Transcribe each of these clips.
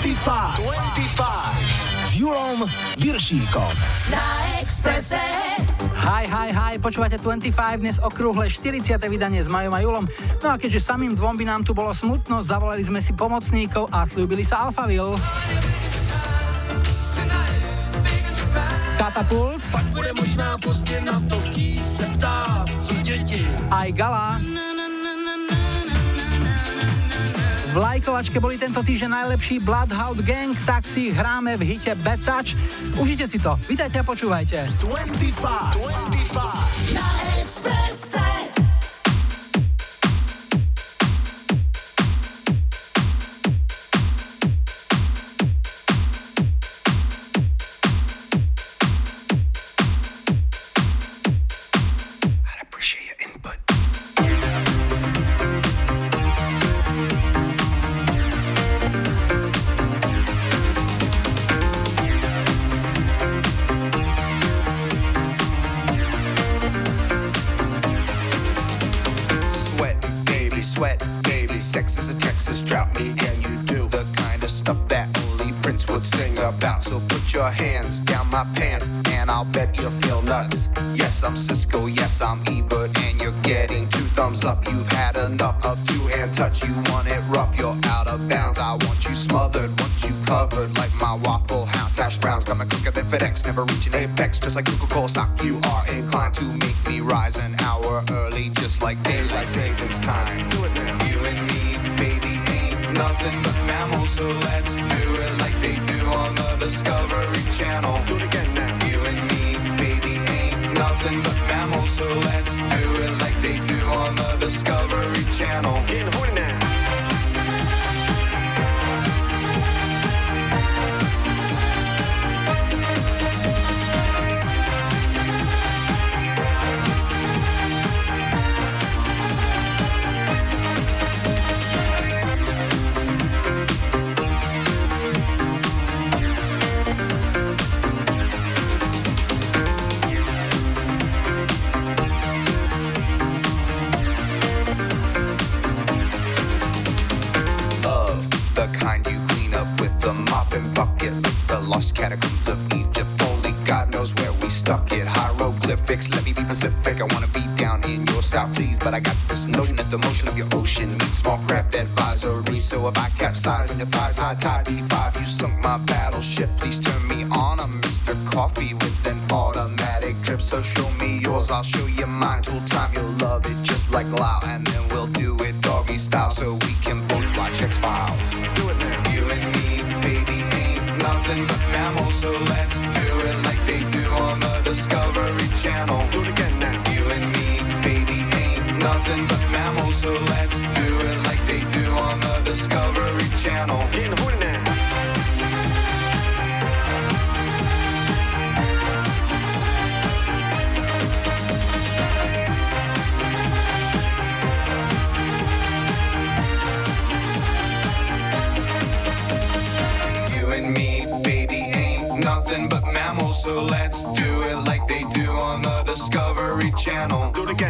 25. 25. S Julom Viršíkom. Na Expresse. Hi, hi, hi, počúvate 25, dnes okrúhle 40. vydanie s Majom a Julom. No a keďže samým dvom by nám tu bolo smutno, zavolali sme si pomocníkov a slúbili sa Alphaville. Katapult. Pak bude možná pozdě na to chtít se ptát, co děti. Aj Gala. V lajkovačke boli tento týždeň najlepší Bloodhound Gang, tak si hráme v hite Bad Touch. Užite si to. Vítajte a počúvajte. 25. 25. Na Expresse. never reaching apex, just like Coca-Cola stock. You nothing but mammals, so let's do it like they do on the Discovery Channel. Getting horny now. me, baby, ain't nothing but mammals. So let's do it like they do on the Discovery Channel. Do it again.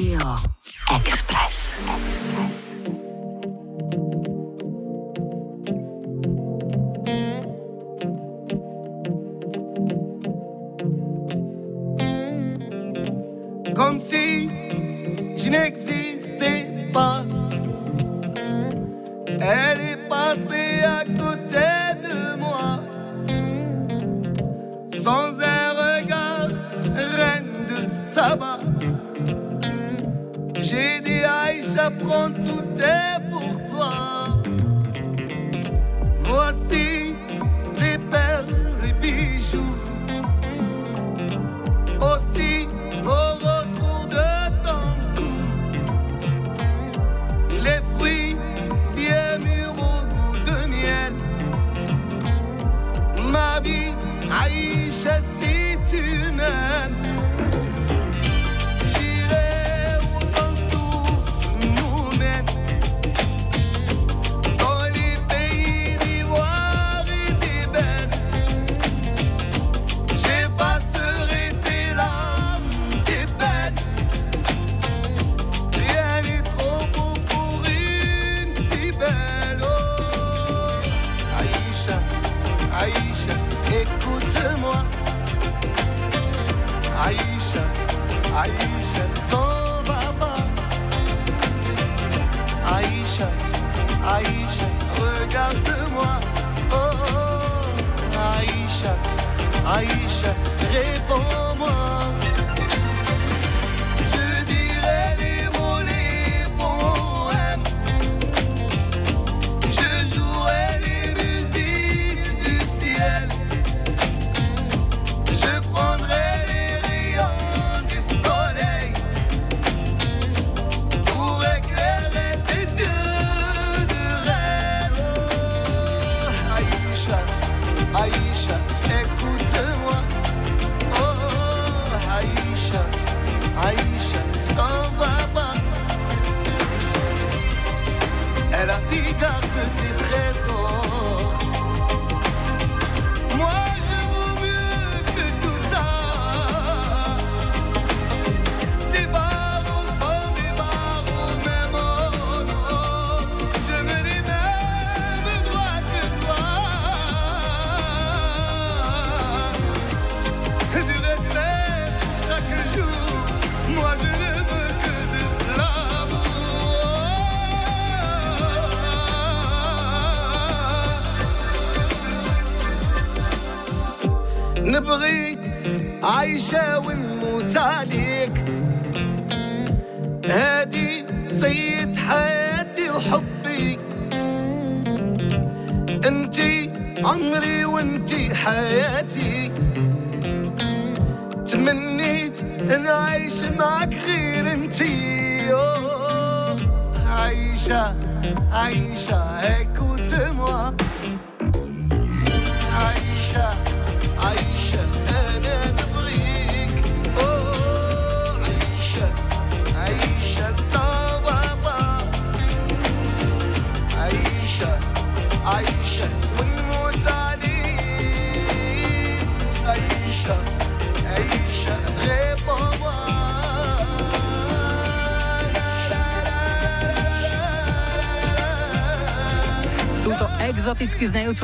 feel。Aïcha, réponds-moi.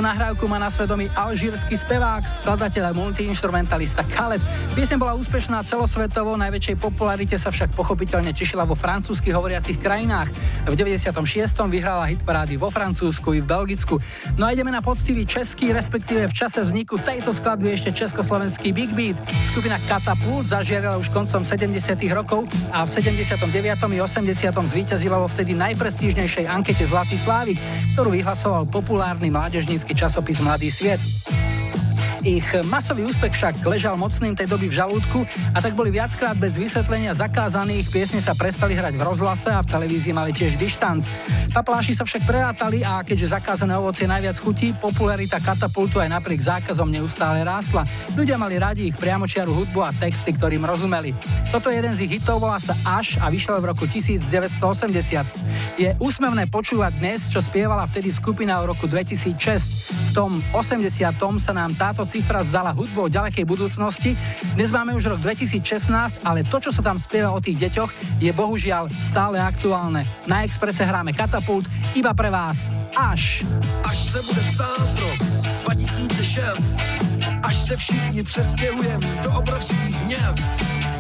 Nahrávku má na svedomí alžírsky spevák, skladateľ a multiinstrumentalista Khaled. Piesň bola úspešná celosvetovo, najväčšej popularite sa však pochopiteľne tešila vo francúzskych hovoriacich krajinách. V 96. vyhrala hitparády vo Francúzsku i v Belgicku. No a ideme na poctivý český, respektíve v čase vzniku tejto skladby ešte československý Big Beat. Skupina Katapult zažiarila už koncom 70. rokov a v 79. i 80. zvíťazila vo vtedy najprestížnejšej ankete Zlatý Slávik, ktorú vyhlasoval populárny mládežnícky časopis Mladý sviet. Ich masový úspech však ležal mocným tej doby v žalúdku a tak boli viackrát bez vysvetlenia zakázaných, piesne sa prestali hrať v rozhlase a v televízii mali tiež dištanc. Papláši sa však prerátali a keďže zakázané ovocie najviac chutí, popularita katapultu aj napriek zákazom neustále rástla. Ľudia mali radi ich priamočiaru hudbu a texty, ktorým rozumeli. Toto je jeden z ich hitov, volá sa Až a vyšiel v roku 1980. Je úsmevné počúvať dnes, čo spievala vtedy skupina v roku 2006. Tom 80. sa nám táto cifra zdala hudbou ďalekej budúcnosti. Dnes máme už rok 2016, ale to, čo sa tam spieva o tých deťoch, je bohužiaľ stále aktuálne. Na Exprese hráme Katapult iba pre vás. Až. Až se bude psát rok 2006, až se všichni přestěhujem do obrovských měst.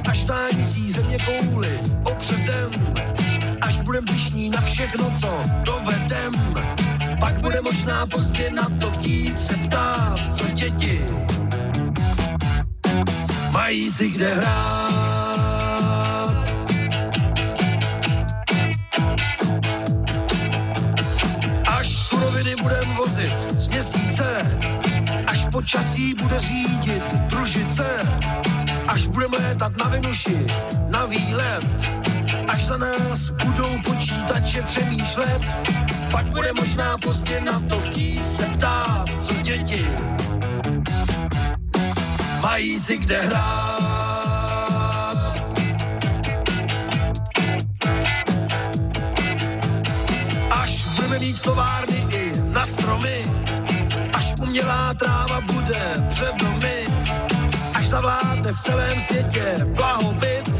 až tájící země kouli opředem, až budem pišní na všechno, co dovedem. Pak bude možná pozdě na to chtít se ptát, co děti mají si kde hrát. Až suroviny budem vozit z měsíce, až počasí bude řídit družice, až budeme létat na Venuši, na výlet, až za nás budou počítače přemýšlet, pak bude možná pozdě na to chtít se ptát, co děti mají si kde hrát. Mít továrny i na stromy, až umělá tráva bude před domy, až zavládne v celém světě blahobyt,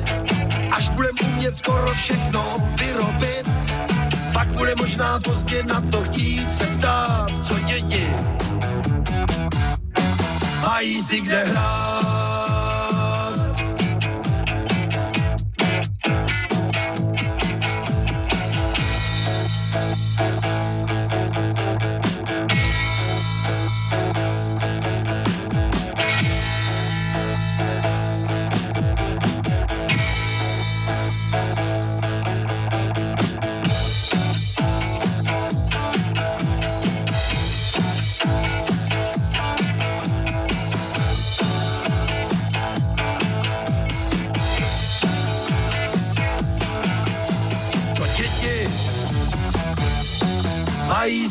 až budeme umět skoro všechno vyrobit, pak bude možná pozdě na to chtít se ptát, co děti mají si kde hrát.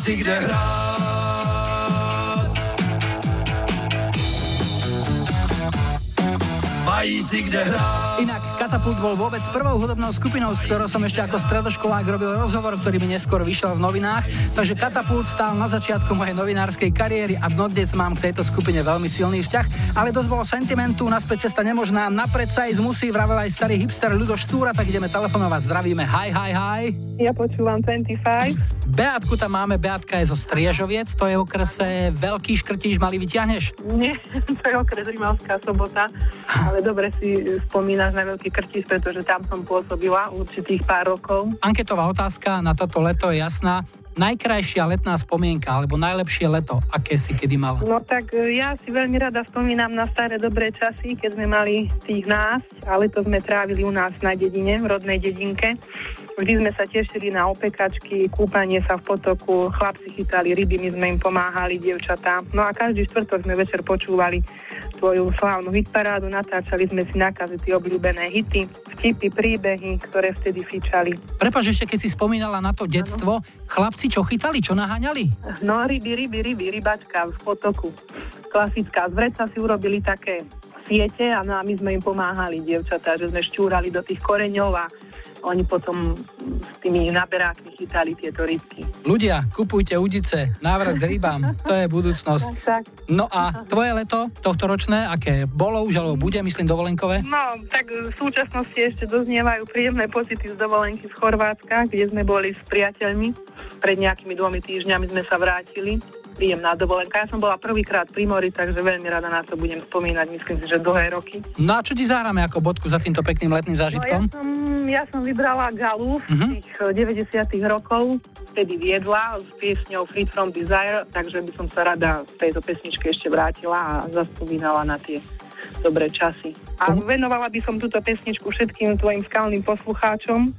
Si kde hrát. Mají si kde hrát. Katapult bol vôbec prvou hudobnou skupinou, s ktorou som ešte ako stredoškolák robil rozhovor, ktorý mi neskôr vyšiel v novinách. Takže Katapult stál na začiatku mojej novinárskej kariéry a dodnes mám k tejto skupine veľmi silný vzťah, ale dosť bolo sentimentu, naspäť cesta nemožná, napred sa ísť musí, vravel aj starý hipster Ľudo Štúra, tak ideme telefonovať, zdravíme, hi, hi, hi. Ja počúvam 25. Beatku tam máme, Beatka je zo Striežoviec, to je okrese Veľký škrtíš, malý vyťahneš? Nie, to je okres Rimavská sobota, ale dobre si spomínaš na Veľký Krtis, pretože tam som pôsobila určitých pár rokov. Anketová otázka na toto leto je jasná. Najkrajšia letná spomienka alebo najlepšie leto, aké si kedy mala? No tak e, ja si veľmi rada spomínam na staré dobré časy, keď sme mali tých nás, ale to sme trávili u nás na dedine, v rodnej dedinke. Vždy sme sa tešili na opekačky, kúpanie sa v potoku, chlapci chytali ryby, my sme im pomáhali, dievčatá. No a každý štvrtok sme večer počúvali tvoju slávnu hitparádu, natáčali sme si na kazety obľúbené hity, vtipy, príbehy, ktoré vtedy fičali. Prepač, ešte keď si spomínala na to detstvo, chlapci čo chytali, čo naháňali? No ryby, ryby, ryby, rybačka v potoku. Klasická. Z vreca si urobili také siete a, no a my sme im pomáhali, dievčatá, že sme šťúrali do tých koreňov a oni potom s tými naberákmi chytali tieto rybky. Ľudia, kupujte udice, návrat k rybám, to je budúcnosť. No a tvoje leto, tohto ročné, aké bolo už, alebo bude, myslím, dovolenkové? No, tak v súčasnosti ešte doznievajú príjemné pocity z dovolenky z Chorvátska, kde sme boli s priateľmi. Pred nejakými dvomi týždňami sme sa vrátili. Príjemná dovolenka. Ja som bola prvýkrát pri mori, takže veľmi rada na to budem spomínať, myslím si, že dlhé roky. No a čo ti zahráme ako bodku za týmto pekným letným No, ja, zážitkom? som, ja som vybrala Galu z Mhm. tých eh, 90 rokov, vtedy viedla s piesňou Free From Desire, takže by som sa rada v tejto pesničke ešte vrátila a zaspomínala na tie dobré časy. A venovala by som túto pesničku všetkým tvojim skalným poslucháčom,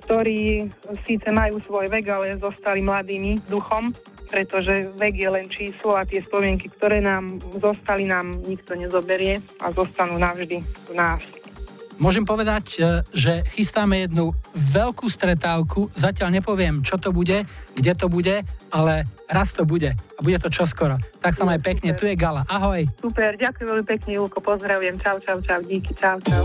ktorí síce majú svoj vek, ale zostali mladými duchom, pretože vek je len číslo a tie spomienky, ktoré nám zostali, nám nikto nezoberie a zostanú navždy v nás. Môžem povedať, e, že chystáme jednu veľkú stretávku, zatiaľ nepoviem, čo to bude, kde to bude, ale raz to bude a bude to čoskoro. Tak sa maj pekne, tu je Gala. Ahoj. Super, ďakujem veľmi pekne, Julko, pozdravujem, čau, čau, čau, díky, čau, čau.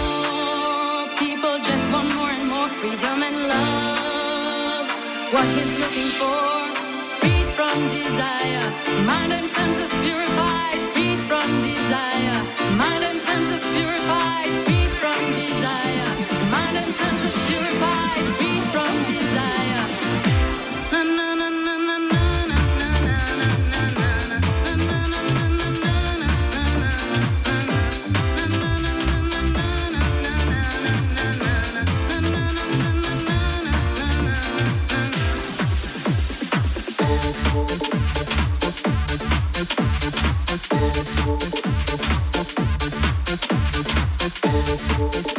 freedom and love. What he's looking for, freed from desire, mind and senses purified, freed from desire. Thank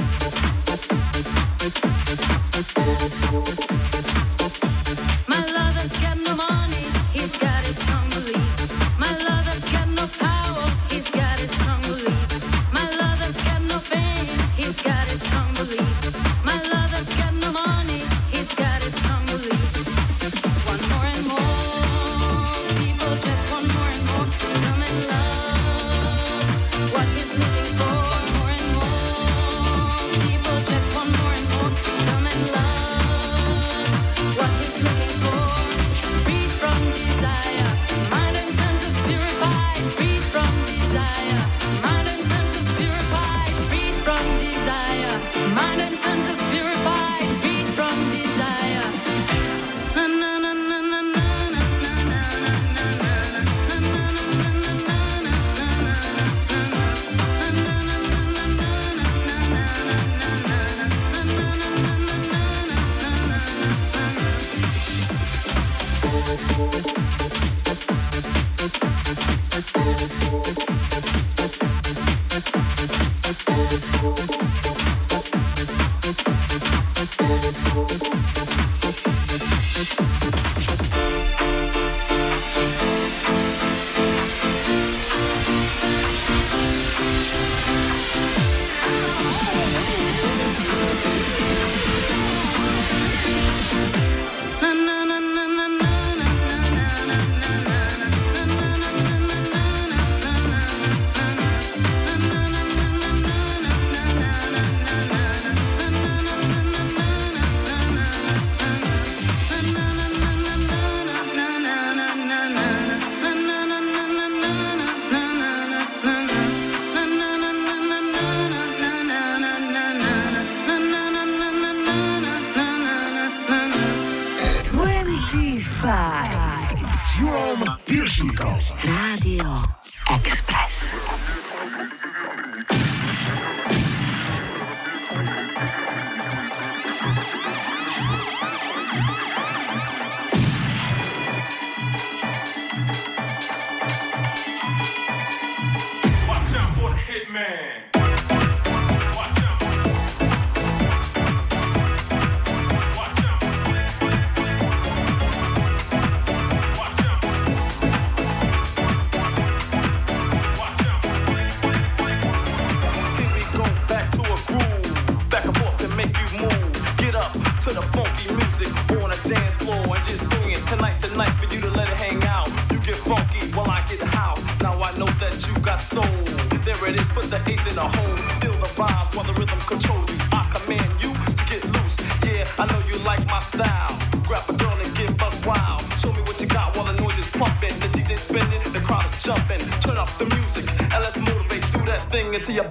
you.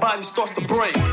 Body starts to break.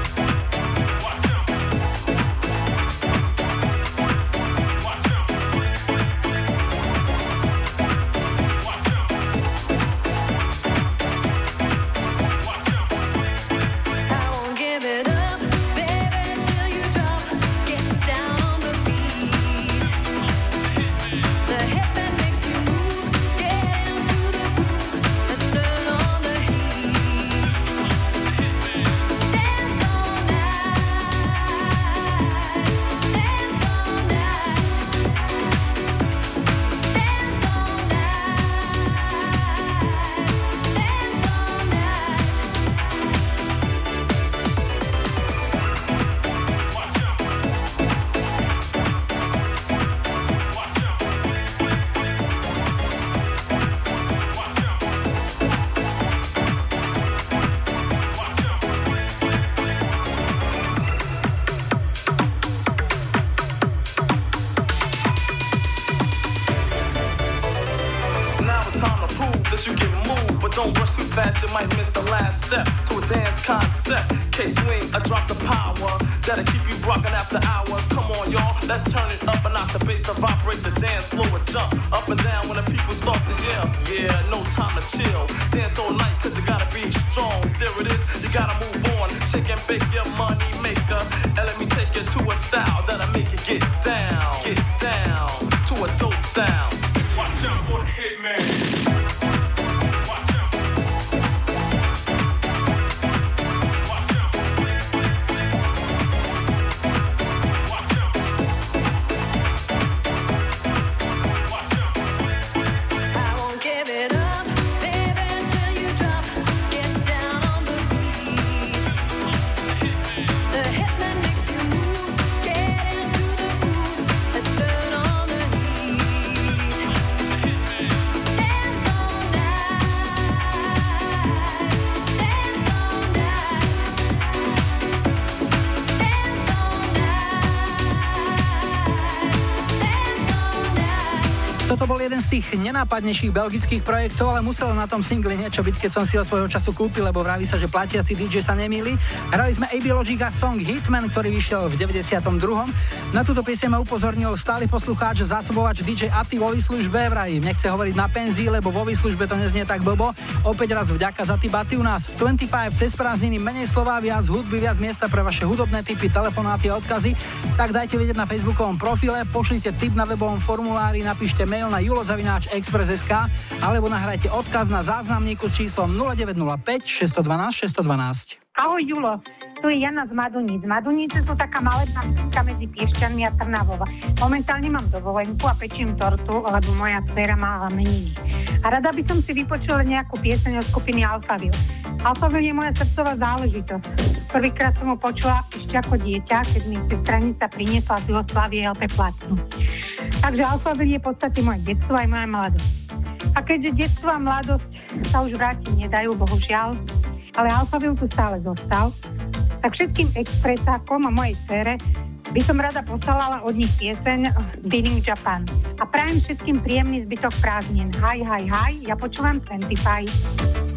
Jeden z tých nenápadnejších belgických projektov, ale muselo na tom single niečo byť, keď som si ho svojho času kúpil, lebo vraví sa, že platiaci DJ sa nemýli. Hrali sme AB Logic a song Hitman, ktorý vyšiel v 92. Na túto piesň ma upozornil stály poslucháč, zásobovač DJ Ati vo výslužbe, vraj nechce hovoriť na penzii, lebo vo výslužbe to neznie tak blbo. Opäť raz vďaka za ty baty u nás v 25 cez prázdniny menej slova, viac hudby, viac miesta pre vaše hudobné typy, telefonáty a odkazy. Tak dajte vedieť na facebookovom profile, pošlite tip na webovom formulári, napíšte mail na julozavináč.express.sk alebo nahrajte odkaz na záznamníku s číslom 0905 612 612. Ahoj Julo, tu je Jana z Maduníc. Madunice sú taká malebná dedinka medzi Piešťanmi a Trnavova. Momentálne mám dovolenku a pečím tortu, lebo moja dcera má meniny. A rada by som si vypočula nejakú pieseň od skupiny Alphaville. Alphaville je moja srdcová záležitosť. Prvýkrát som ho počula ešte ako dieťa, keď mi sestranica priniesla z Jugoslávie LP platnu. Takže Alphaville je v podstate moje detstvo aj moja mladosť. A keďže detstvo a mladosť sa už vrátiť nedajú, bohužiaľ, ale Alphaville tu stále zostal, tak všetkým expresákom a mojej cére by som rada poslala od nich pieseň Beating Japan. A prajem všetkým príjemný zbytok prázdnin. Hi, hi, hi, ja počúvam 25.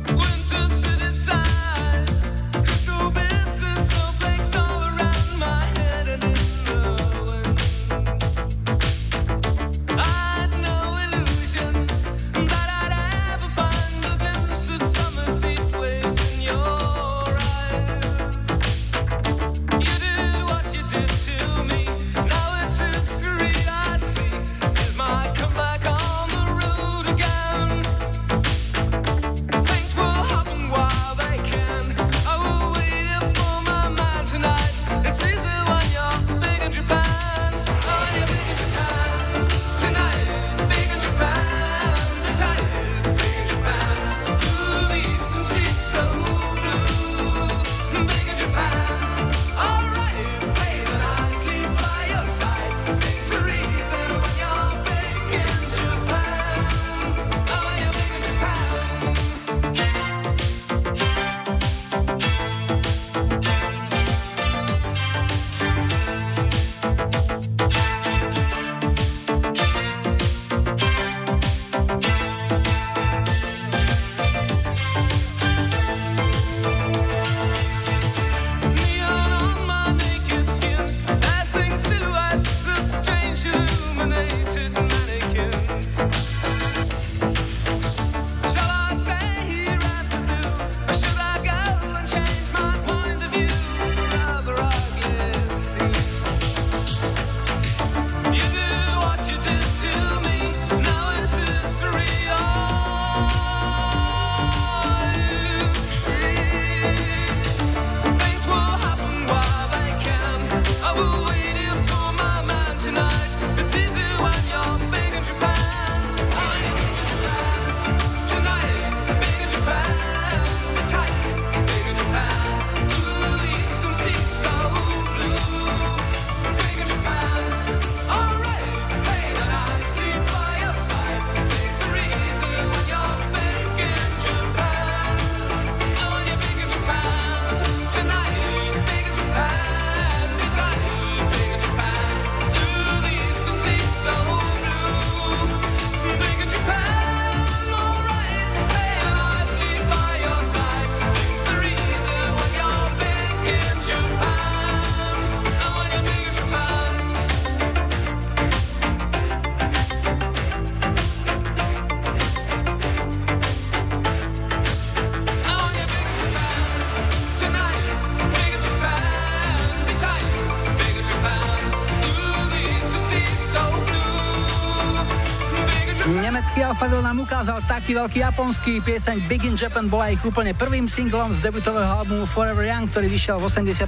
dokázal taký veľký japonský. Pieseň Big in Japan bola ich úplne prvým singlom z debutového albumu Forever Young, ktorý vyšiel v 84.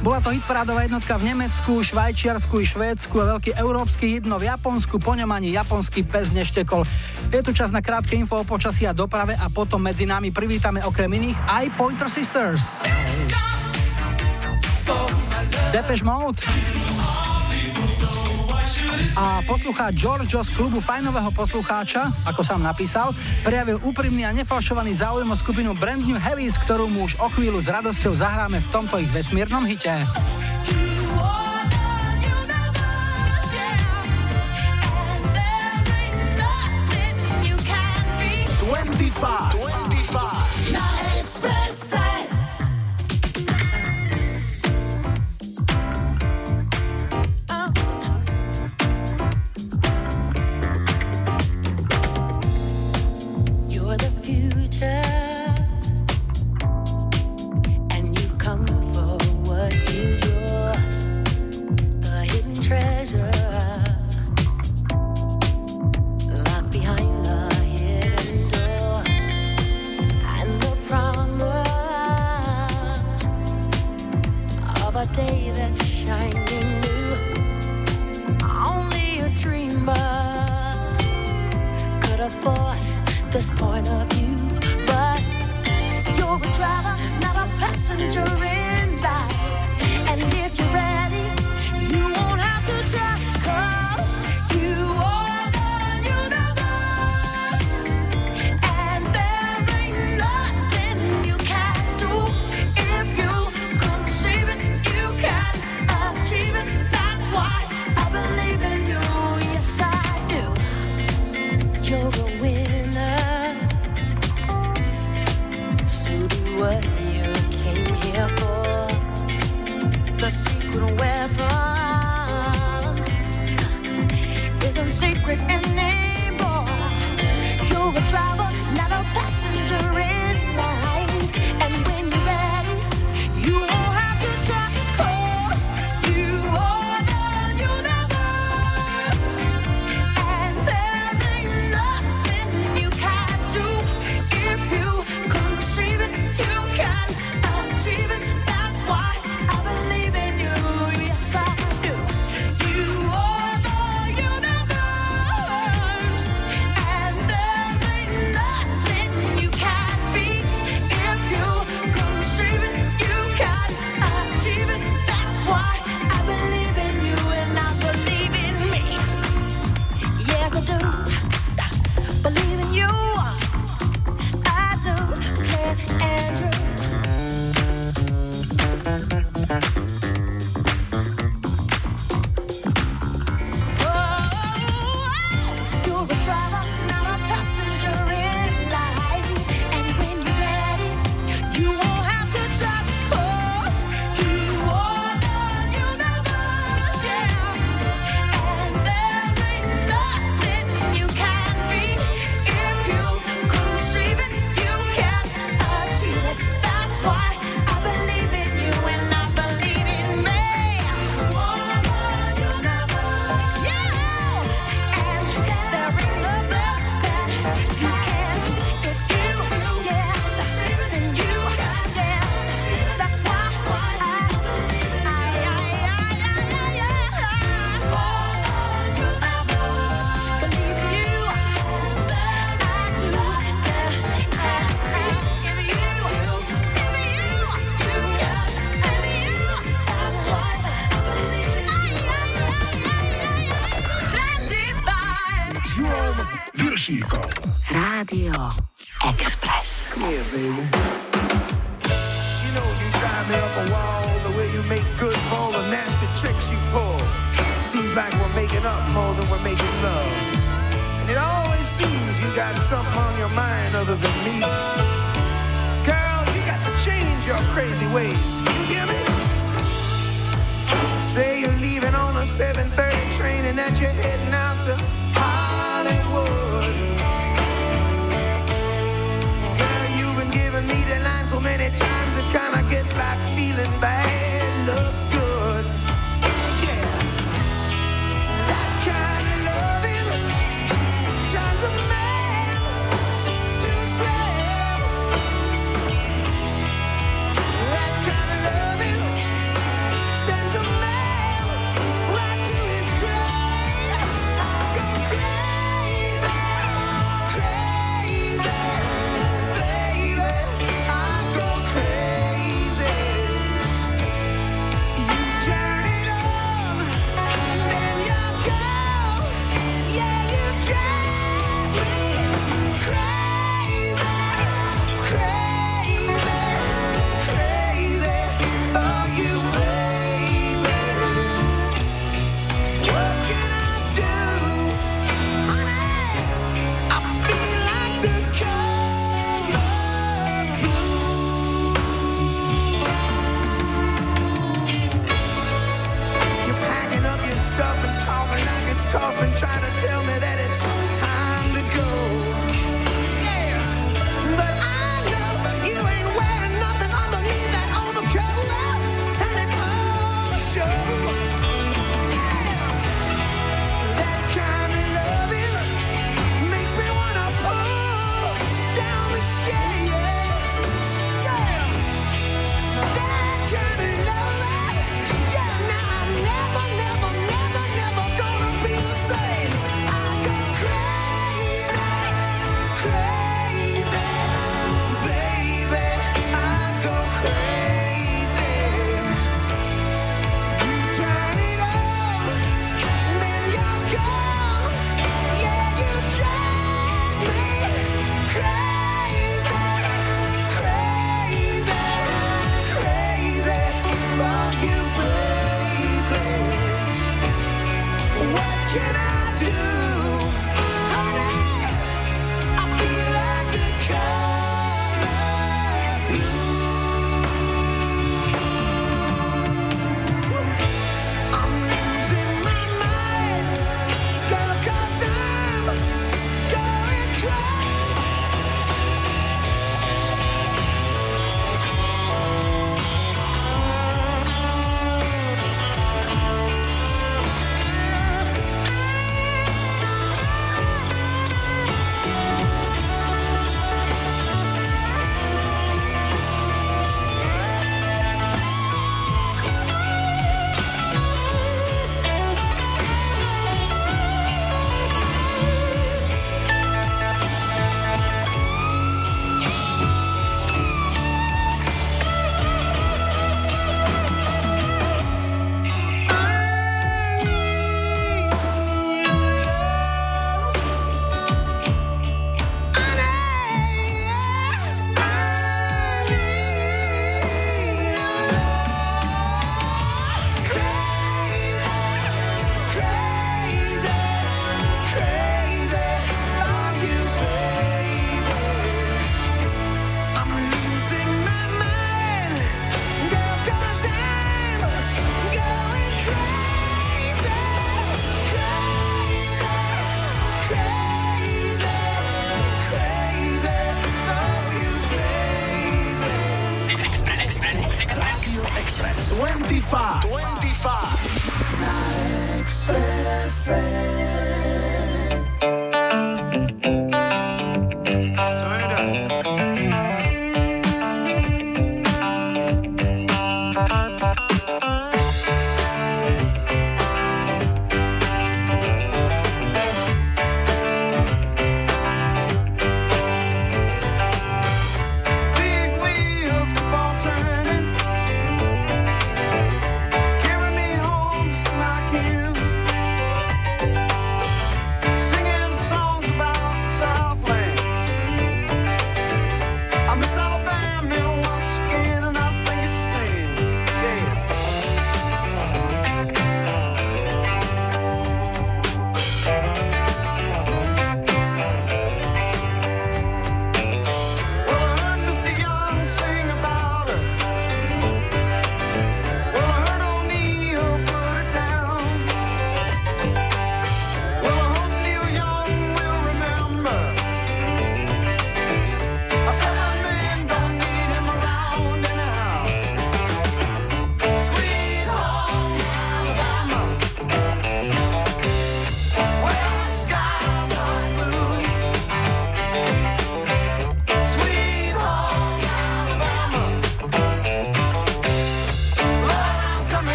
Bola to hitparádová jednotka v Nemecku, Švajčiarsku i Švédsku a veľký európsky hit, no v Japonsku po ňom ani japonský pes neštekol. Je tu čas na krátke info o počasí a doprave a potom medzi nami privítame okrem iných aj Pointer Sisters. Depeche Mode a poslucháč Giorgio z klubu fajnového poslucháča, ako sám napísal, prejavil úprimný a nefalšovaný záujem o skupinu Brand New Heavies, ktorú mu už o chvíľu s radosťou zahráme v tomto ich vesmírnom hite.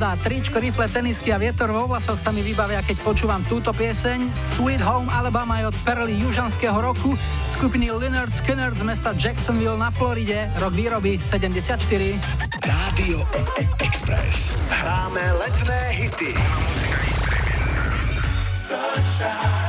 Sloboda, tričko, rifle, tenisky a vietor vo vlasoch sa mi vybavia, keď počúvam túto pieseň Sweet Home Alabama je od perly južanského roku skupiny Leonard Skinner z mesta Jacksonville na Floride, rok výroby 74. Rádio E- E- Express. Hráme letné hity. Sunshine,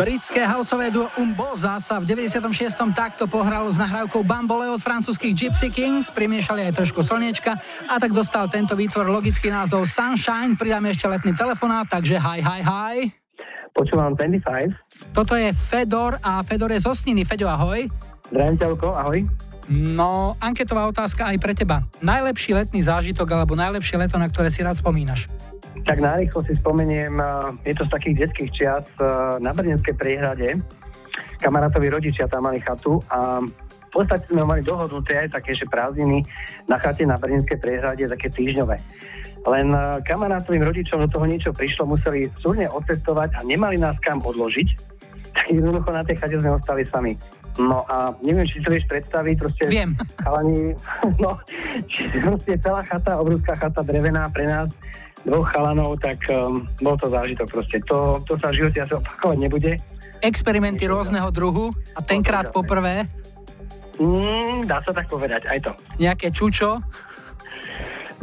Britské houseové duo Umboza sa v 96. takto pohralo s nahrávkou Bambole od francúzskych Gypsy Kings, primiešali aj trošku slniečka a tak dostal tento výtvor logický názov Sunshine, pridáme ešte letný telefonát, takže hi, hi, hi. Počúvam 25. Toto je Fedor a Fedor je z Osniny. Feďo, ahoj. Zdravím ahoj. No, anketová otázka aj pre teba. Najlepší letný zážitok alebo najlepšie leto, na ktoré si rád spomínaš? Tak narýchlo si spomeniem, uh, je to z takých detských čias uh, na Brnenskej priehrade. Kamarátovi rodičia tam mali chatu a v podstate sme mali dohodnuté aj také, že prázdniny na chate na Brnenskej priehrade také týždňové. Len uh, kamarátovým rodičom do toho niečo prišlo, museli súrne odcestovať a nemali nás kam odložiť, tak jednoducho na tej chate sme ostali sami. No a neviem, či si to vieš predstaviť, proste Viem. chalani, no, či proste celá chata, obrovská chata drevená pre nás, dvoch chalanov, tak um, bol to zážitok proste. To, to sa v živote asi opakovať nebude. Experimenty rôzneho druhu a tenkrát poprvé Mm, dá sa tak povedať, aj to. nejaké čučo.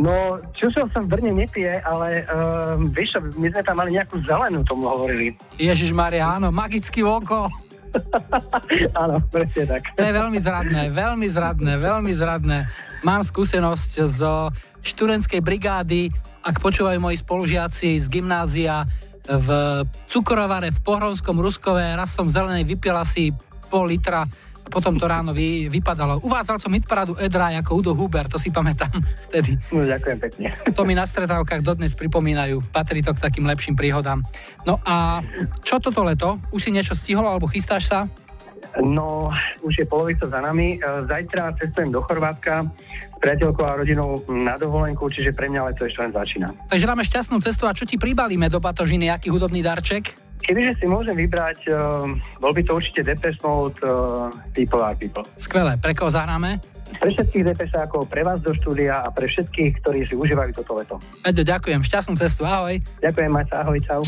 No, čušel som Brne nepije, ale uh, vieš my sme tam mali nejakú zelenú, tomu hovorili. Ježiš Maria, áno, magický oko. Áno, presne tak. To je veľmi zradné, veľmi zradné, veľmi zradné. Mám skúsenosť zo študentskej brigády, ak počúvajú moji spolužiaci z gymnázia v cukrovare v Pohrovskom Ruskove, raz som zelenej vypil asi pol litra potom to ráno vy, vypadalo. Uvádzal som hitparádu Edra ako Udo Huber, to si pamätám vtedy. No, ďakujem pekne. To mi na stretávkach dodnes pripomínajú. Patrí to k takým lepším príhodám. No a čo toto leto? Už si niečo stihol alebo chystáš sa? No, už je polovica za nami. E, Zajtra cestujem do Chorvátska s priateľkou a rodinou na dovolenku, čiže pre mňa leto ešte len začína. Takže dáme šťastnú cestu a čo ti pribalíme do batožiny, aký hudobný darček? Kebyže si môžem vybrať, uh, bol by to určite Depeche Mode uh, People are People. Skvelé, pre koho zahráme? Pre všetkých Depešákov, pre vás do štúdia a pre všetkých, ktorí si užívajú toto leto. Edo, ďakujem, šťastnú cestu, ahoj. Ďakujem, mať ahoj, čau.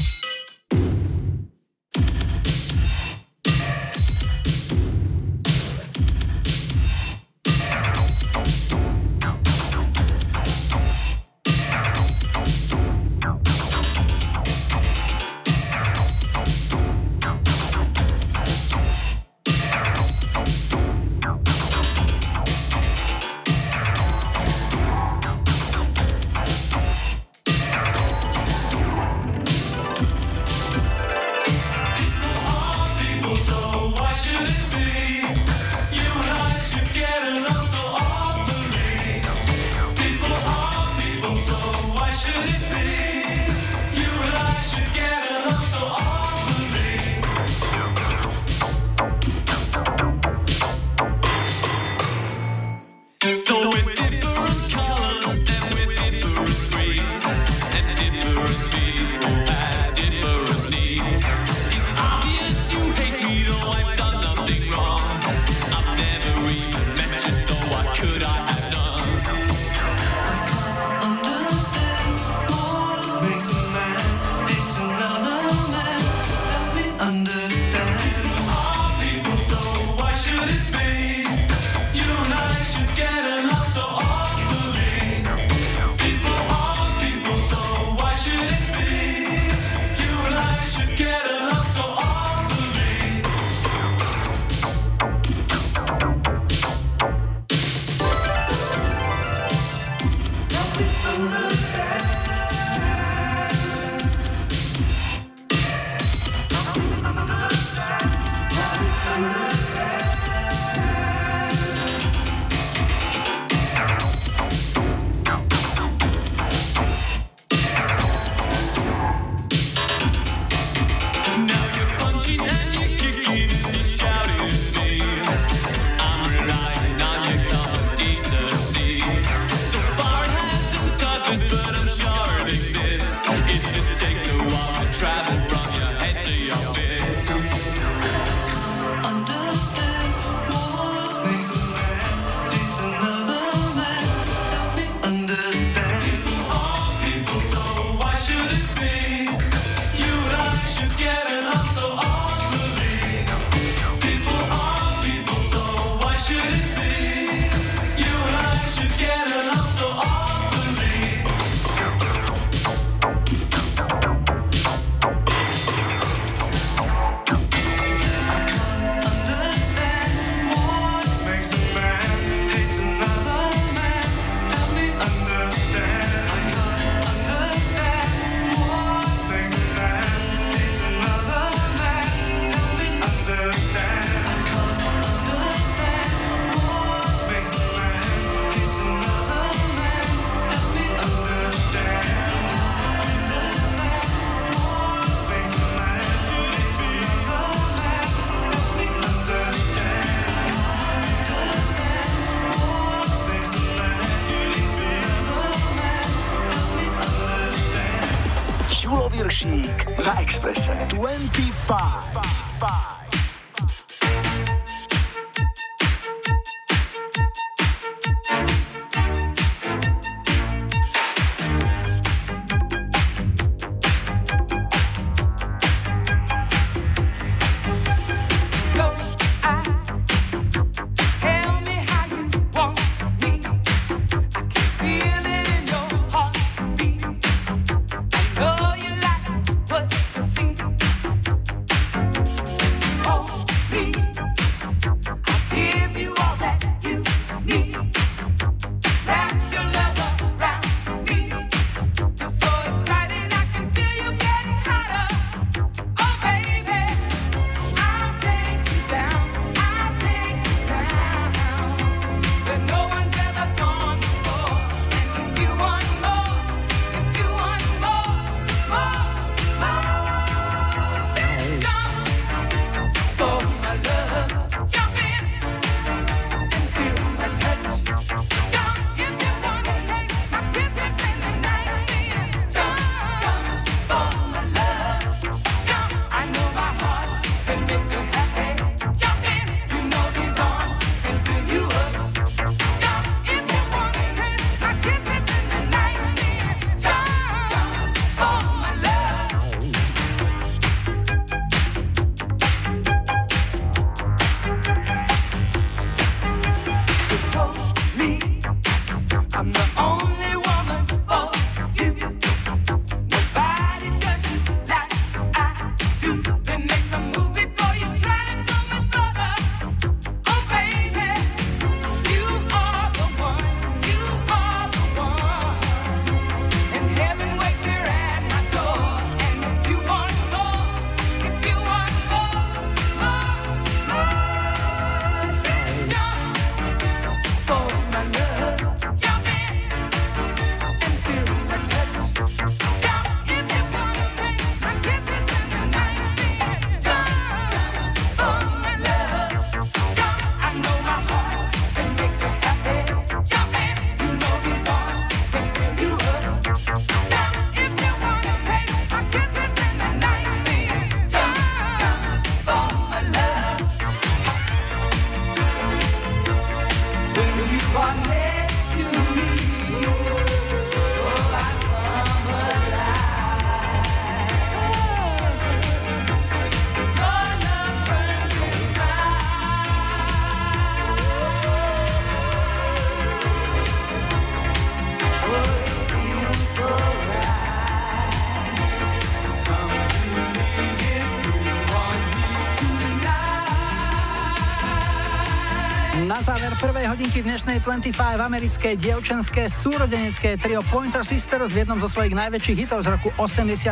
Hodinky dnešnej 25 americké dievčenské súrodenecké trio Pointer Sisters v jednom zo svojich najväčších hitov z roku 84.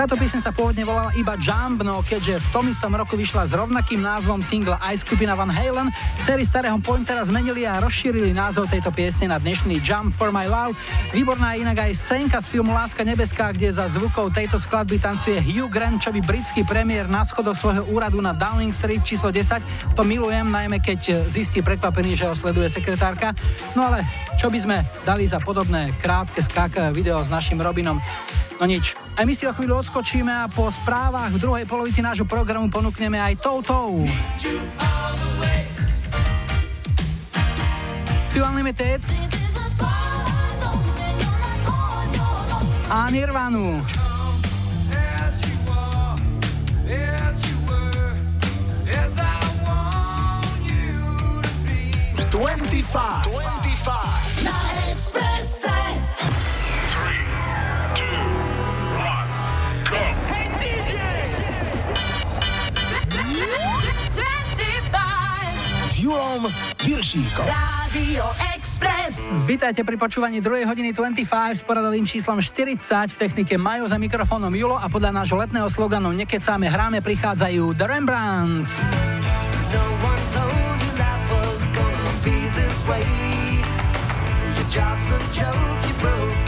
Táto pieseň sa pôvodne volala iba Jump, no keďže v tom istom roku vyšla s rovnakým názvom single aj skupina Van Halen, dcery starého Pointera zmenili a rozšírili názov tejto piesne na dnešný Jump for my love. Výborná je inak aj scénka z filmu Láska nebeská, kde za zvukov tejto skladby tancuje Hugh Grant, čo by britský premiér na schodoch svojho úradu na Downing Street číslo 10. To milujem, najmä keď zistí prekvapený, že ho sleduje sekretárka. No ale čo by sme dali za podobné krátke skákavé video s našim Robinom? No nič. A my si o chvíľu odskočíme a po správach v druhej polovici nášho programu ponúkneme aj Toutou. Two Unlimited a Nirvanu. As you Julom Viršíkom. Radio Express. Vítajte pri počúvaní 2. hodiny 25 s poradovým číslom 40 v technike Majo za mikrofónom Julo a podľa nášho letného sloganu Nekecáme hráme prichádzajú The Rembrandts. No. Your job's a joke, you broke.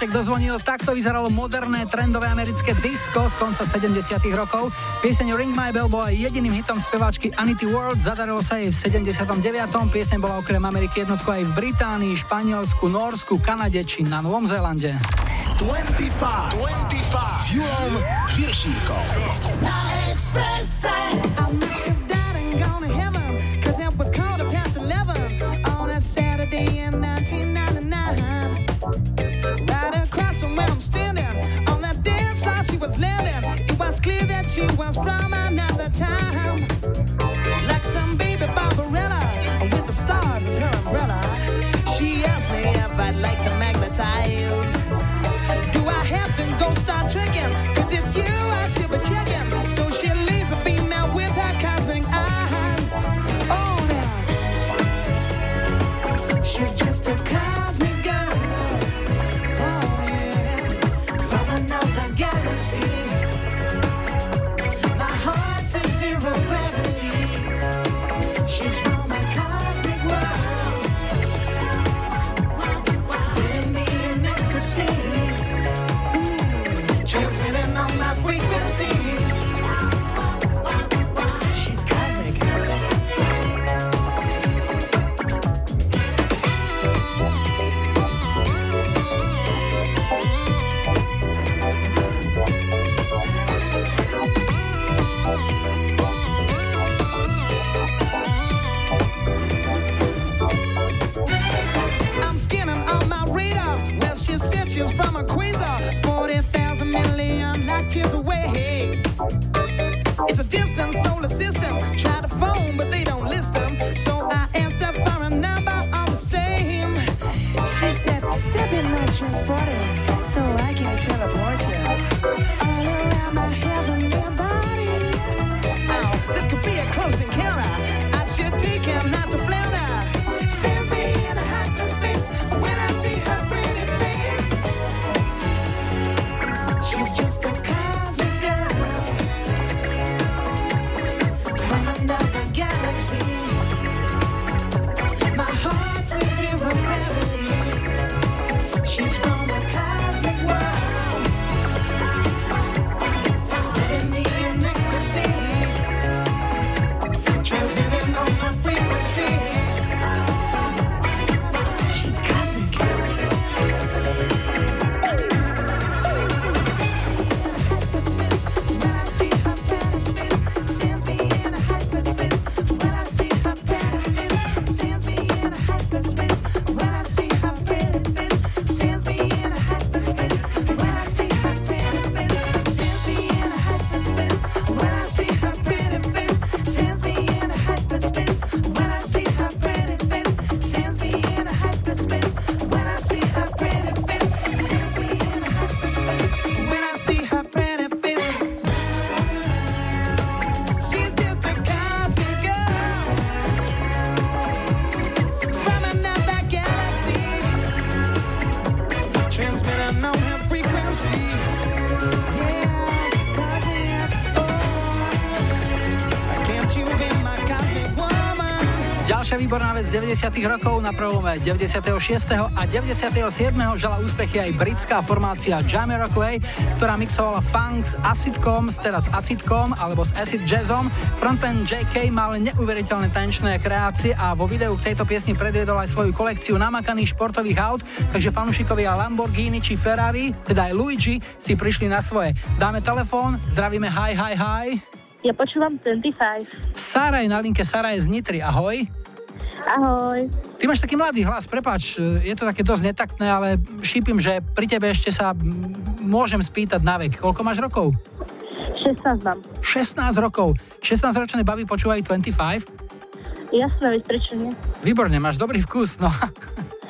Zvonček dozvonil, takto vyzeralo moderné trendové americké disco z konca 70 rokov. Pieseň Ring My Bell bola jediným hitom speváčky Anity World, zadarilo sa jej v 79. Pieseň bola okrem Ameriky jednotko aj v Británii, Španielsku, Norsku, Kanade či na Novom Zélande. 25, 25 s. Na Expresse. you was from another time. 90 rokov na prelome 96. a 97. žala úspechy aj britská formácia Jamiroquai, ktorá mixovala funk s acidkom, s acidkom alebo s acid jazzom. Frontman JK mal neuveriteľné tanečné kreácie a vo videu k tejto piesni predviedol aj svoju kolekciu namakaných športových aut, takže fanúšikovia Lamborghini či Ferrari, teda aj Luigi, si prišli na svoje. Dáme telefón, zdravíme hi, hi, hi. Ja počúvam 25. Sara je na linke, Sara je z Nitry, ahoj. Ahoj. Ty máš taký mladý hlas, prepáč, je to také dosť netaktné, ale šípim, že pri tebe ešte sa môžem spýtať na vek. Koľko máš rokov? 16 mám. 16 rokov. 16-ročné baby počúvajú 25? Jasné, veď prečo nie? Výborne, máš dobrý vkus, no.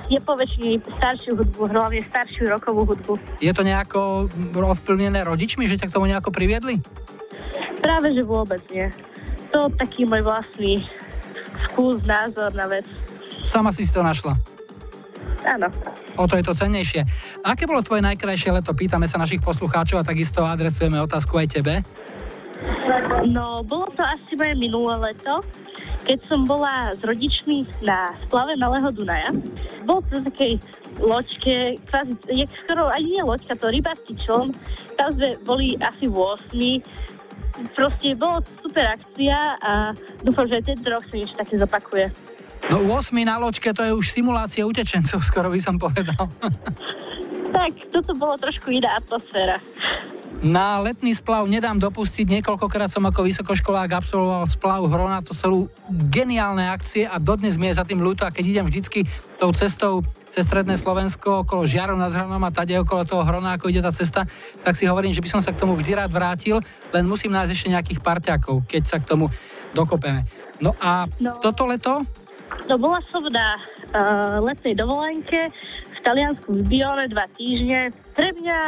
Je po väčšine staršiu hudbu, hlavne staršiu rokovú hudbu. Je to nejako ovplyvnené rodičmi, že ťa k tomu nejako priviedli? Práve, že vôbec nie. To taký môj vlastný vkus, názor na vec. Sama si si to našla. Áno. O to je to cennejšie. Aké bolo tvoje najkrajšie leto? Pýtame sa našich poslucháčov a takisto adresujeme otázku aj tebe. No, bolo to asi moje minulé leto, keď som bola s rodičmi na splave Malého Dunaja. Bol to takej loďke, kvázi, je skoro ani nie loďka, to rybársky čln. Tam sme boli asi 8. Proste bolo super akcia a dúfam, že aj tento rok sa niečo také zopakuje. No 8 na loďke to je už simulácia utečencov, skoro by som povedal. Tak, toto bolo trošku iná atmosféra. Na letný splav nedám dopustiť, niekoľkokrát som ako vysokoškolák absolvoval splav Hrona, to sú geniálne akcie a dodnes mi je za tým ľúto a keď idem vždycky tou cestou cez stredné Slovensko okolo Žiarov nad Hronom a tade okolo toho Hrona, ako ide tá cesta, tak si hovorím, že by som sa k tomu vždy rád vrátil, len musím nájsť ešte nejakých parťákov, keď sa k tomu dokopeme. No a No. toto leto? No bola som na uh, letnej dovolenke v Taliansku v Bione dva týždne. Pre mňa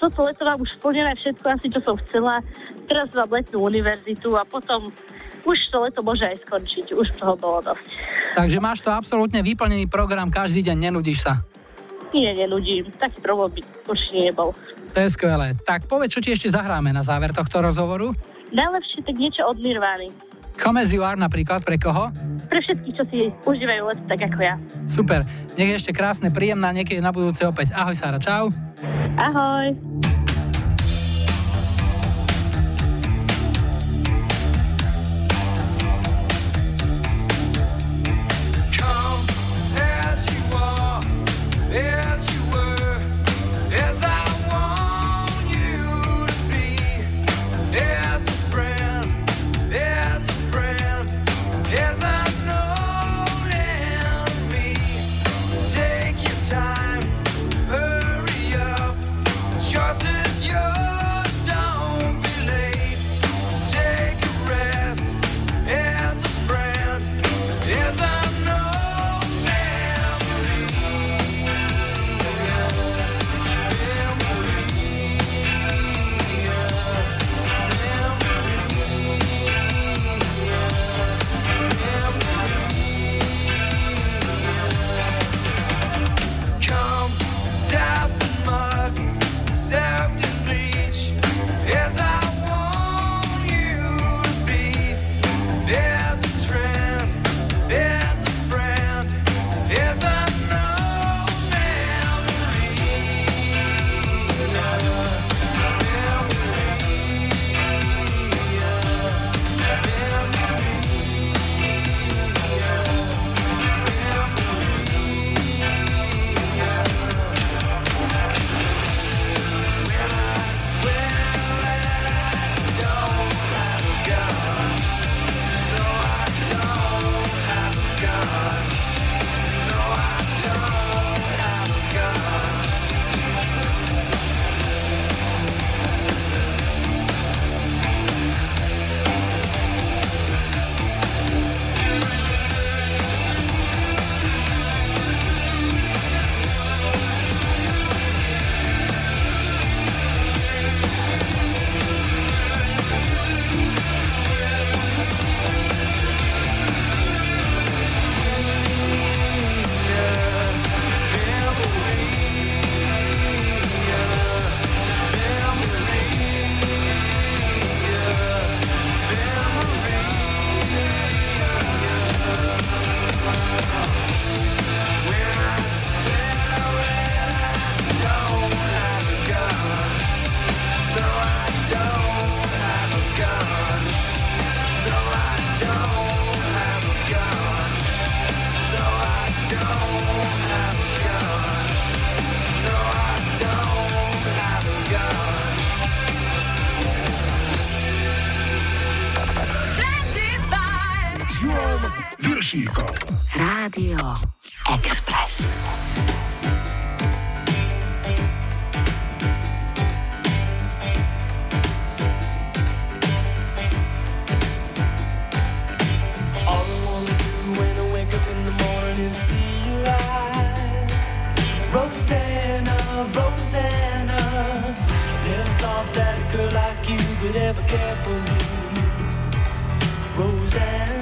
toto leto mám už splnené všetko asi, čo som chcela. Teraz mám letnú univerzitu a potom už to leto môže aj skončiť. Už toho bolo dosť. Takže máš to absolútne vyplnený program, každý deň nenudíš sa. Nie, nenudím. Taký problém by určite nebol. To je skvelé. Tak povedz, čo ti ešte zahráme na záver tohto rozhovoru. Najlepšie tak niečo od Nirvány. Come as you are napríklad, pre koho? Pre všetkých, čo si užívajú leto tak ako ja. Super. Nech je ešte krásne, príjemná, niekedy na budúce opäť. Ahoj Sára, čau. Ahoj. Ever care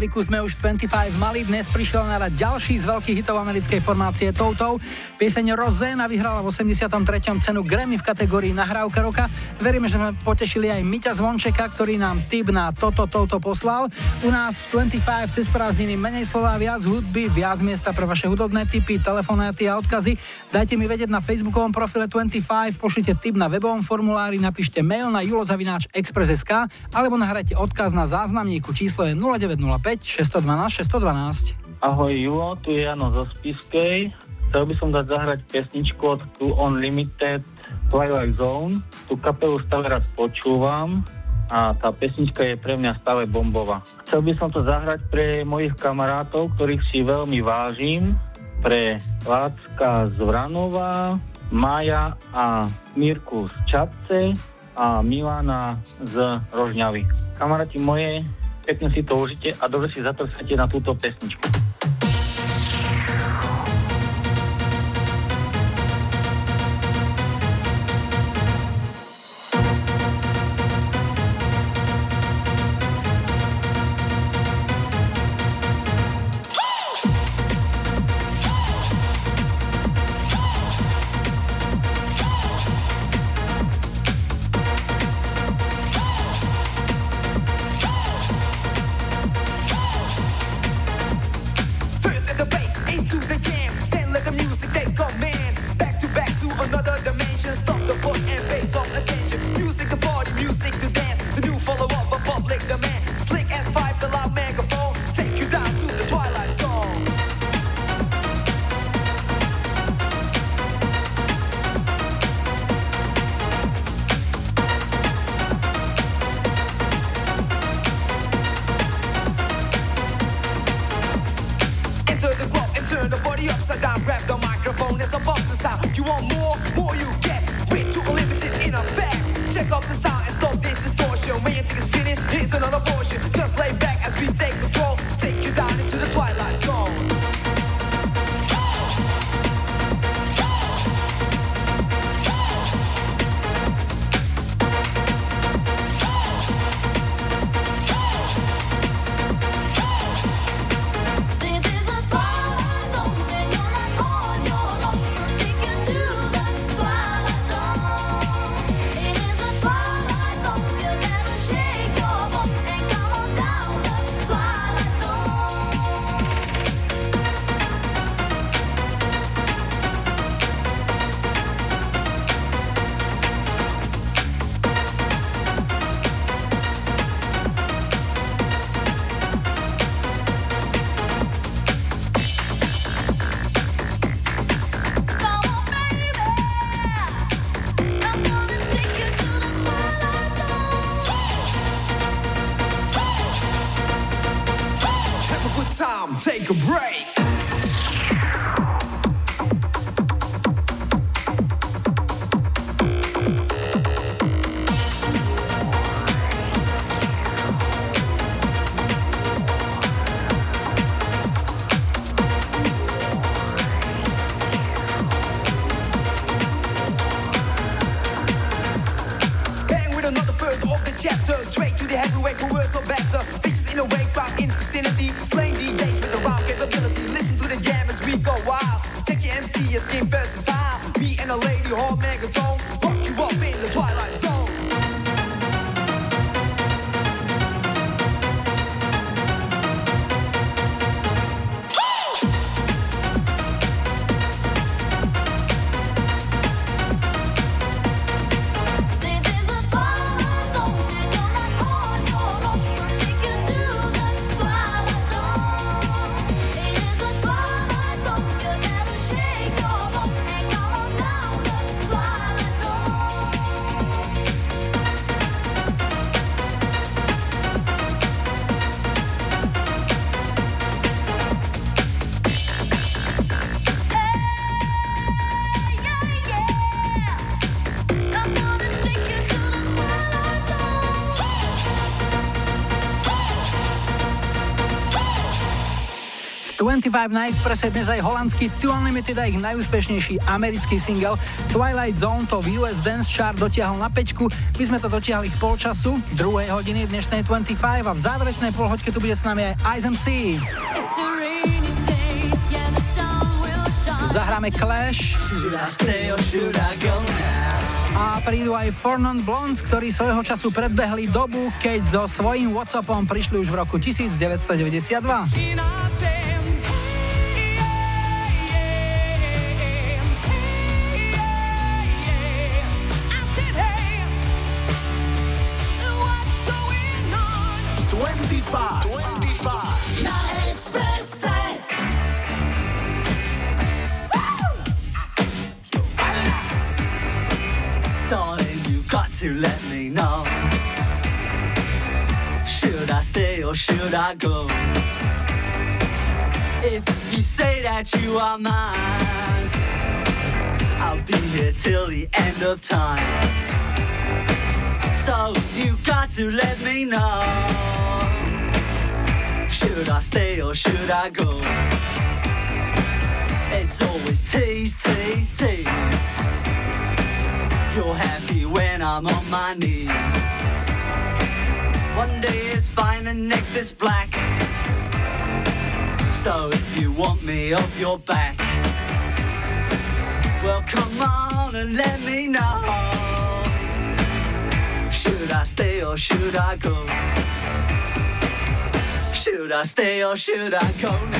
Afriku sme už 25 mali, dnes prišiel na rad ďalší z veľkých hitov americkej formácie Toutou. Pieseň Roséna vyhrala v 83. cenu Grammy v kategórii Nahrávka roka. Veríme, že sme potešili aj Miťa Zvončeka, ktorý nám tip na toto Touto poslal. U nás v 25 cez prázdniny menej slova, viac hudby, viac miesta pre vaše hudobné tipy, telefonáty a odkazy. Dajte mi vedieť na facebookovom profile 25, pošlite tip na webovom formulári, napíšte mail na julozavináč.express.sk alebo nahrajte odkaz na záznamníku. Číslo je 0905 612 612. Ahoj Julo, tu je Jano zo Spiskej. Chcel by som dať zahrať pesničku od Tu Unlimited Twilight Zone. Tu kapelu stále rád počúvam a tá pesnička je pre mňa stále bombová. Chcel by som to zahrať pre mojich kamarátov, ktorých si veľmi vážim, pre Lácka z Vranova, Maja a Mirku z Čapce a Milana z Rožňavy. Kamaráti moje, pekne si to užite a dobre si zatrsáte na túto pesničku. 25 na Expresse dnes aj holandský Two Unlimited a ich najúspešnejší americký single Twilight Zone to v US Dance Chart dotiahol na pečku. My sme to dotiahli k polčasu, druhej hodiny dnešnej 25 a v záverečnej polhoďke tu bude s nami aj Ice MC. Zahráme Clash. A prídu aj Fornon Blondes, ktorí svojho času predbehli dobu, keď so svojím Whatsappom prišli už v roku 1992. You are mine, I'll be here till the end of time. So you got to let me know. Should I stay or should I go? It's always tease, tease, tease. You're happy when I'm on my knees. One day it's fine and next it's black. So you want me off your back, well come on and let me know. Should I stay or should I go? Should I stay or should I go now?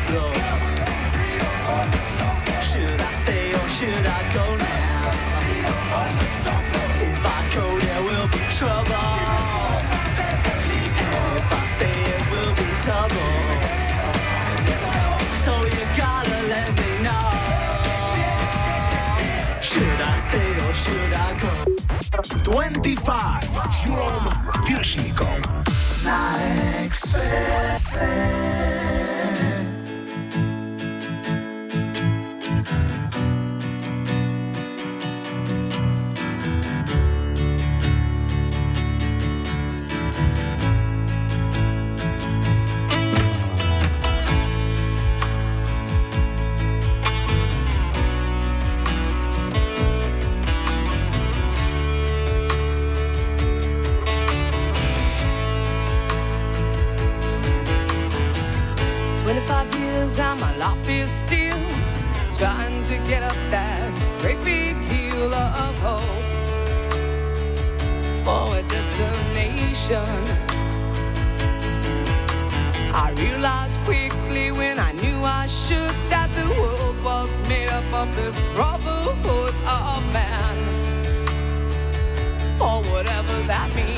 25. It's your own I realized quickly when I knew I should that the world was made up of this brotherhood of man. Or whatever that means.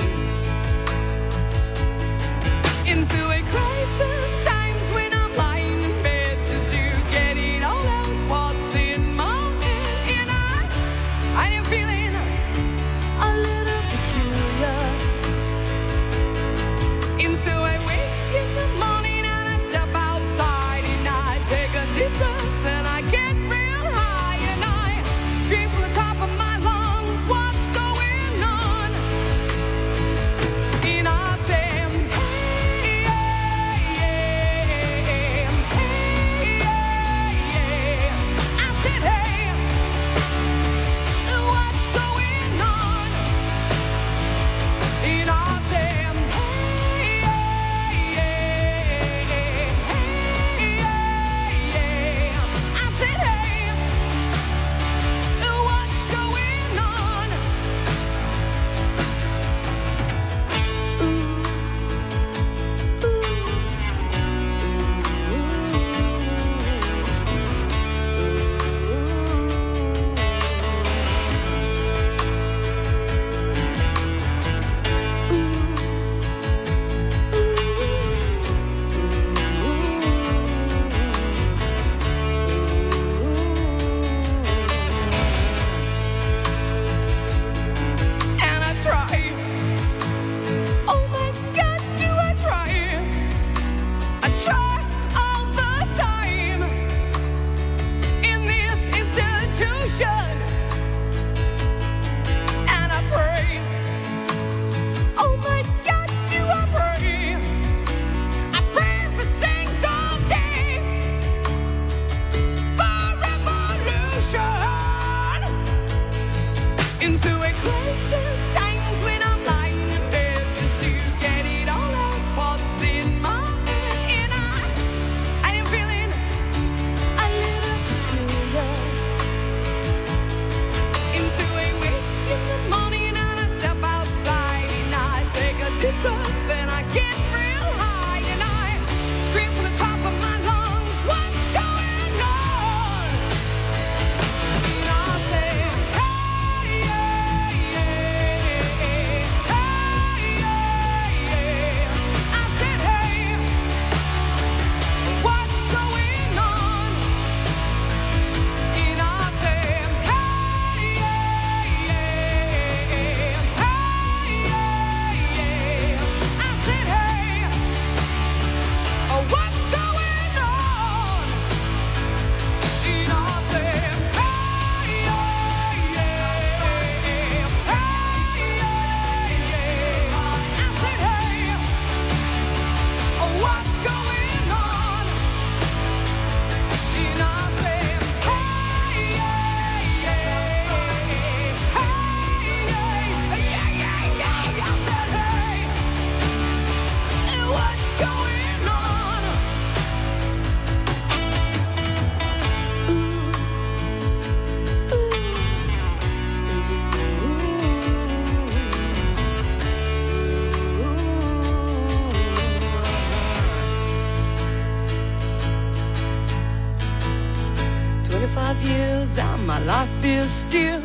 five years and my life is still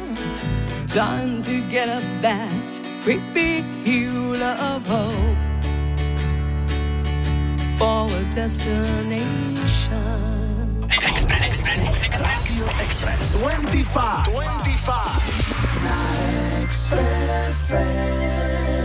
trying to get up that great big hill of hope for a destination. Express, Express, Express, Express. 25. 25. 25.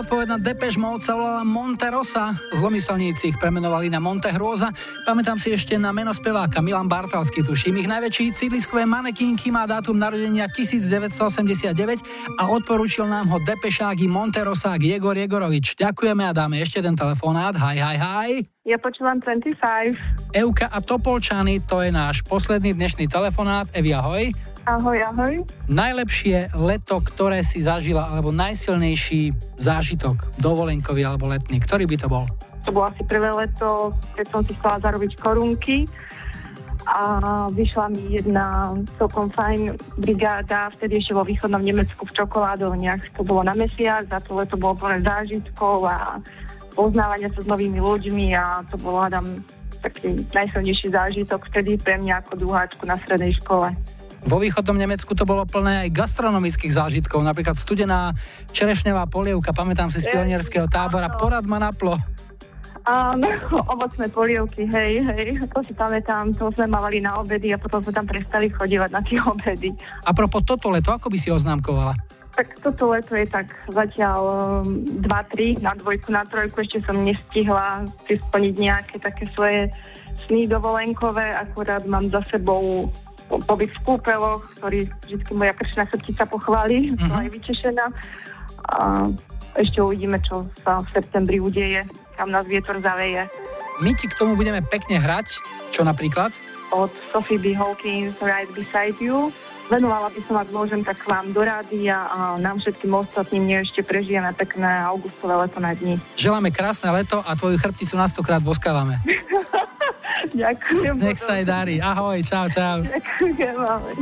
Slovenská odpoveď na Depeche Mode sa volala Monterosa. Zlomyselníci ich premenovali na Montehrôza. Pamätám si ešte na meno speváka Milan Bartalský, tuším. Ich najväčší sídliskové manekínky má dátum narodenia 1989 a odporúčil nám ho Depešák i Monterosák Jegor Jegorovič. Ďakujeme a dáme ešte ten telefonát. Hi, hi, hi. Ja počúvam 25. Euka a Topolčany, to je náš posledný dnešný telefonát. Evi, ahoj. Ahoj, ahoj. Najlepšie leto, ktoré si zažila, alebo najsilnejší zážitok dovolenkový alebo letný, ktorý by to bol? To bolo asi prvé leto, keď som si chcela zarobiť korunky a vyšla mi jedna celkom fajn brigáda, vtedy ešte vo východnom Nemecku v čokoládovniach. To bolo na mesiac a to leto bolo plné zážitkov a poznávania sa s novými ľuďmi a to bolo, hádam, taký najsilnejší zážitok vtedy pre mňa ako druháčku na strednej škole. Vo východnom Nemecku to bolo plné aj gastronomických zážitkov, napríklad studená čerešňová polievka, pamätám si z pionierského tábora, porad ma naplo. Áno, ovocné polievky, hej, hej, to si pamätám, to sme mávali na obedy a potom sme tam prestali chodívať na tie obedy. A propos toto leto, ako by si oznámkovala? Tak toto leto je tak zatiaľ um, 2-3, na dvojku, na trojku ešte som nestihla si splniť nejaké také svoje sny dovolenkové, akurát mám za sebou pobyt v kúpeloch, ktorý vždy moja kršná chrbtica pochváli, mm-hmm. som aj vyčešená. A ešte uvidíme, čo sa v septembri udeje, kam nás vietor zaveje. My ti k tomu budeme pekne hrať, čo napríklad? Od Sophie B. Hawkins Right Beside You. Venovala by som, ak môžem, tak k vám do rádia a nám všetkým ostatným ešte prežijeme pekné augustové leto na dni. Želáme krásne leto a tvoju chrbticu na stokrát boskávame. Ďakujem. Nech sa aj darí. Ahoj, čau, čau. Ďakujem. ahoj.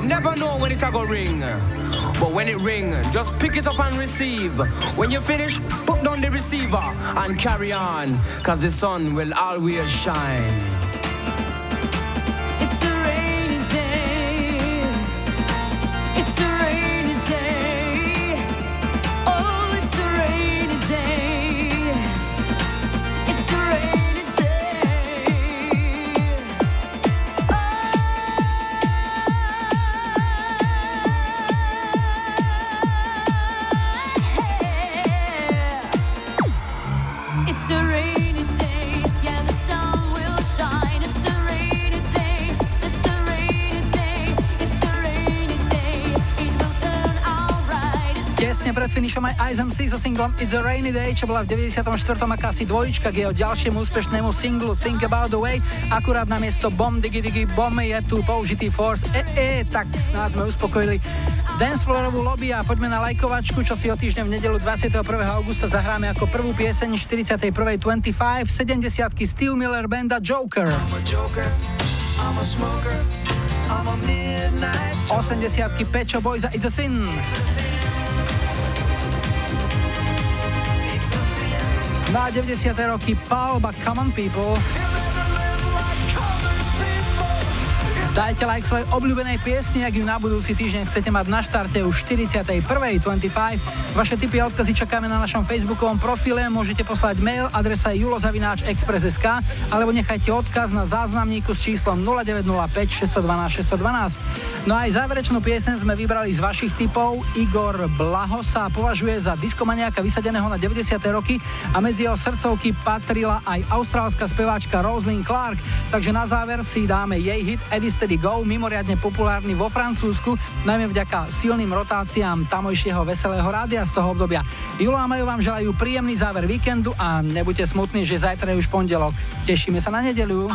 You never know when it's a go ring. But when it ring, just pick it up and receive. When you finish, put down the receiver and carry on. Cause the sun will always shine. Singlom It's a Rainy Day, čo bola v 94. akási dvojička k jeho ďalšiemu úspešnému singlu Think About the Way. Akurát na miesto Bom Digi Digi Bom je tu použitý Force. E, e, tak snáď sme uspokojili dancefloorovú lobby a poďme na lajkovačku, čo si o týždeň v nedelu 21. augusta zahráme ako prvú pieseň 41. 25 70 Steve Miller Banda Joker. I'm a joker, I'm a smoker, I'm a midnight 80 Pecho Boys a It's a Sin. Na 90. roky Palba Common People. Dajte like svojej obľúbenej piesni, ak ju na budúci týždeň chcete mať na štarte už 41.25. Vaše tipy a odkazy čakáme na našom facebookovom profile, môžete poslať mail, adresa je julozavináč.express.sk alebo nechajte odkaz na záznamníku s číslom 0905 612 612. No aj záverečnú piesen sme vybrali z vašich tipov. Igor Blaho sa považuje za diskomaniaka vysadeného na 90. roky a medzi jeho srdcovky patrila aj austrálska speváčka Rosalind Clark, takže na záver si dáme jej hit Eddie Steady Go, mimoriadne populárny vo Francúzsku, najmä vďaka silným rotáciám tamojšieho veselého rádia z toho obdobia. Julo a Majo vám želajú príjemný záver víkendu a nebuďte smutní, že zajtra je už pondelok. Tešíme sa na nedeľu.